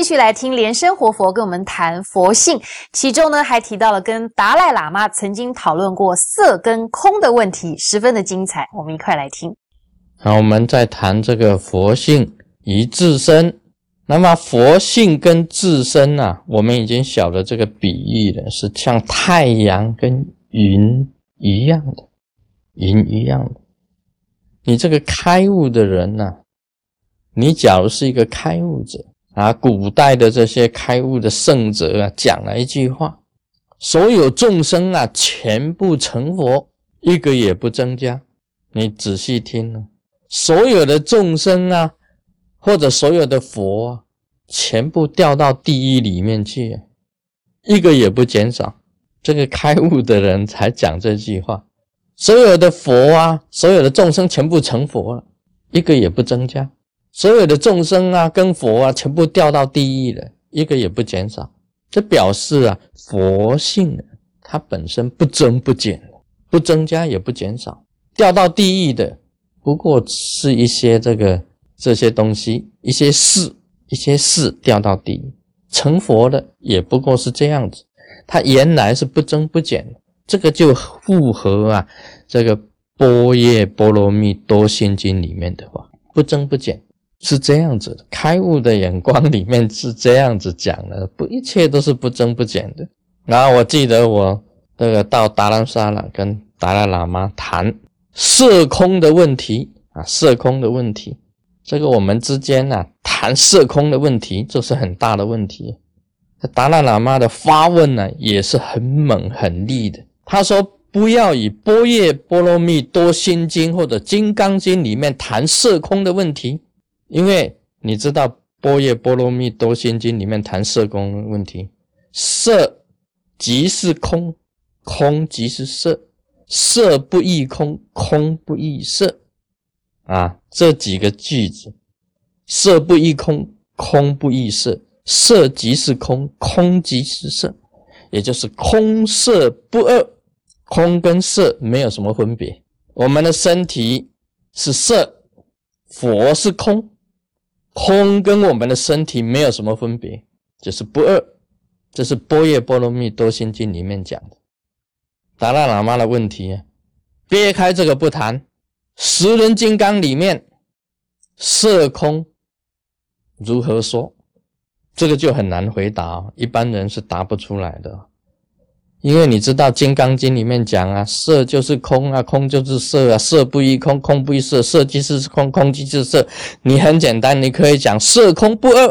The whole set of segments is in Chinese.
继续来听莲生活佛跟我们谈佛性，其中呢还提到了跟达赖喇嘛曾经讨论过色跟空的问题，十分的精彩。我们一块来听。好，我们在谈这个佛性与自身。那么佛性跟自身啊，我们已经晓得这个比喻了，是像太阳跟云一样的，云一样的。你这个开悟的人呢，你假如是一个开悟者啊，古代的这些开悟的圣者啊，讲了一句话：所有众生啊，全部成佛，一个也不增加。你仔细听啊，所有的众生啊。或者所有的佛啊全部掉到地狱里面去，一个也不减少。这个开悟的人才讲这句话。所有的佛啊，所有的众生全部成佛了，一个也不增加。所有的众生啊，跟佛啊，全部掉到地狱了，一个也不减少。这表示啊，佛性它本身不增不减，不增加也不减少。掉到地狱的，不过是一些这个。这些东西，一些事，一些事掉到地狱，成佛的也不过是这样子。他原来是不增不减的，这个就符合啊这个《般若波罗蜜多心经》里面的话，不增不减是这样子的。开悟的眼光里面是这样子讲的，不，一切都是不增不减的。然后我记得我这个到达兰萨了，跟达赖喇嘛谈色空的问题啊，色空的问题。这个我们之间呢谈色空的问题，这是很大的问题。达赖喇嘛的发问呢也是很猛很厉的。他说：“不要以《般若波罗蜜多心经》或者《金刚经》里面谈色空的问题，因为你知道《般若波罗蜜多心经》里面谈色空问题，色即是空，空即是色，色不异空，空不异色。”啊，这几个句子，色不异空，空不异色，色即是空，空即是色，也就是空色不二，空跟色没有什么分别。我们的身体是色，佛是空，空跟我们的身体没有什么分别，就是不二。这是《般若波罗蜜多心经》里面讲的。达赖喇嘛的问题啊，撇开这个不谈。十轮金刚里面，色空如何说？这个就很难回答，一般人是答不出来的。因为你知道《金刚经》里面讲啊，色就是空啊，空就是色啊，色不异空，空不异色，色即是空，空即是色。你很简单，你可以讲色空不二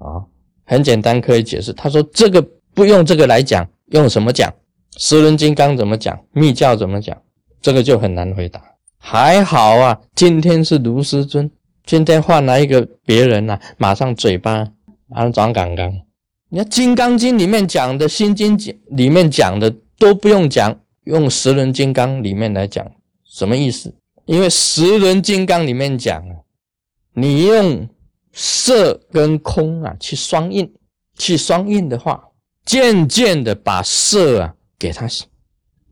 啊，很简单可以解释。他说这个不用这个来讲，用什么讲？十轮金刚怎么讲？密教怎么讲？这个就很难回答。还好啊，今天是卢师尊，今天换来一个别人呐，马上嘴巴安装刚刚。你看《金刚经》里面讲的，《心经》里面讲的都不用讲，用十轮金刚里面来讲，什么意思？因为十轮金刚里面讲，你用色跟空啊去双印，去双印的话，渐渐的把色啊给它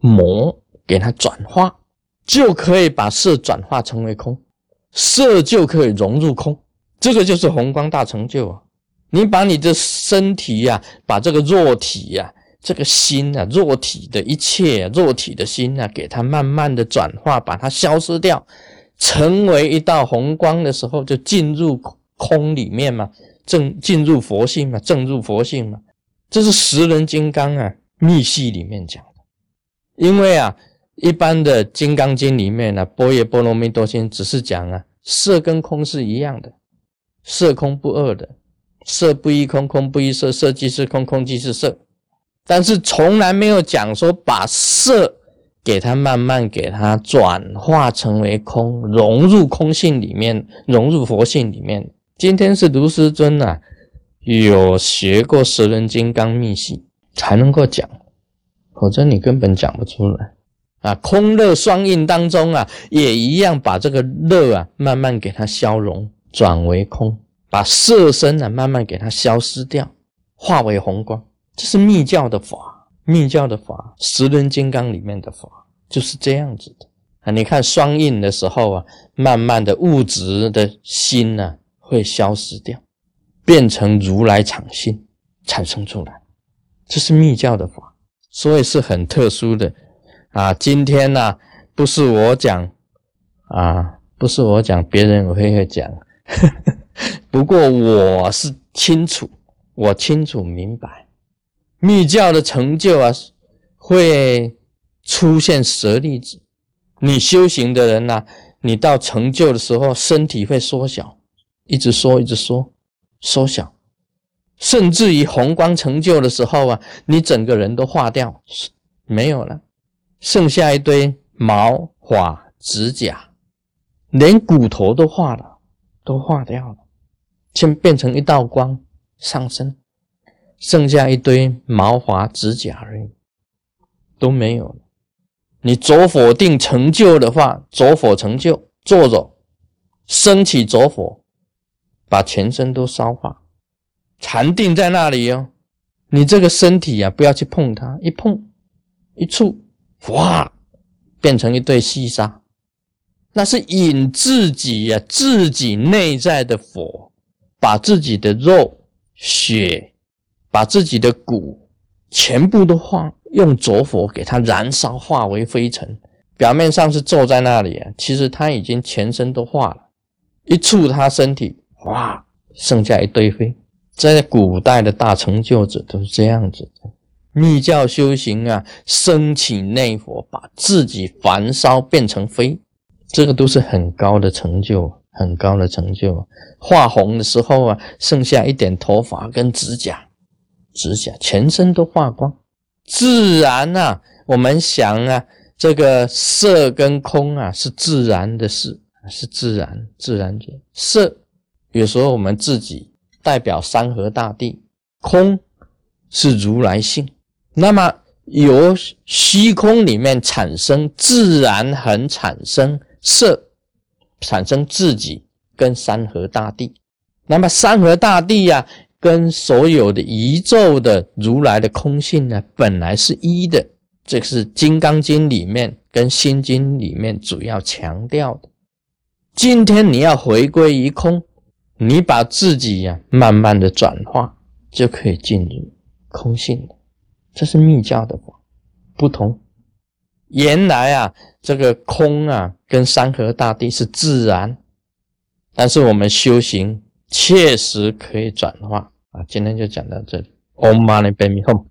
磨，给它转化。就可以把色转化成为空，色就可以融入空，这个就是宏光大成就啊！你把你的身体呀，把这个肉体呀，这个心啊，肉体的一切，肉体的心啊，给它慢慢的转化，把它消失掉，成为一道红光的时候，就进入空里面嘛，正进入佛性嘛，正入佛性嘛，这是十人金刚啊密系里面讲的，因为啊。一般的《金刚经》里面呢，《波耶波罗蜜多心》只是讲啊，色跟空是一样的，色空不二的，色不异空，空不异色，色即是空，空即是色。但是从来没有讲说把色给它慢慢给它转化成为空，融入空性里面，融入佛性里面。今天是卢师尊呐，有学过十轮金刚密系才能够讲，否则你根本讲不出来。啊，空热双印当中啊，也一样把这个热啊，慢慢给它消融，转为空，把色身呢，慢慢给它消失掉，化为红光。这是密教的法，密教的法，十轮金刚里面的法就是这样子的啊。你看双印的时候啊，慢慢的物质的心呢会消失掉，变成如来常心产生出来，这是密教的法，所以是很特殊的啊。今天呢，不是我讲啊，不是我讲，别人我会讲。不过我是清楚，我清楚明白，密教的成就啊，会出现舍利子。你修行的人呐，你到成就的时候，身体会缩小，一直缩，一直缩。缩小，甚至于红光成就的时候啊，你整个人都化掉，没有了，剩下一堆毛发、指甲，连骨头都化了，都化掉了，先变成一道光上升，剩下一堆毛发、指甲而已，都没有了。你着火定成就的话，着火成就，坐着升起着火。把全身都烧化，禅定在那里哦。你这个身体啊，不要去碰它，一碰一触，哇，变成一堆细沙。那是引自己呀，自己内在的火，把自己的肉血，把自己的骨，全部都化，用着火给它燃烧，化为灰尘。表面上是坐在那里啊，其实他已经全身都化了，一触他身体。哇，剩下一堆灰。在古代的大成就者都是这样子的。密教修行啊，升起内火，把自己焚烧变成灰，这个都是很高的成就，很高的成就。化红的时候啊，剩下一点头发跟指甲，指甲全身都化光。自然啊，我们想啊，这个色跟空啊，是自然的事，是自然，自然界色。有时候我们自己代表山河大地，空是如来性。那么由虚空里面产生自然恒产生色，产生自己跟山河大地。那么山河大地呀，跟所有的宇宙的如来的空性呢，本来是一的。这是《金刚经》里面跟《心经》里面主要强调的。今天你要回归于空。你把自己呀慢慢的转化，就可以进入空性了。这是密教的法，不同。原来啊，这个空啊，跟山河大地是自然，但是我们修行确实可以转化啊。今天就讲到这里。Om Mani Padme Hum。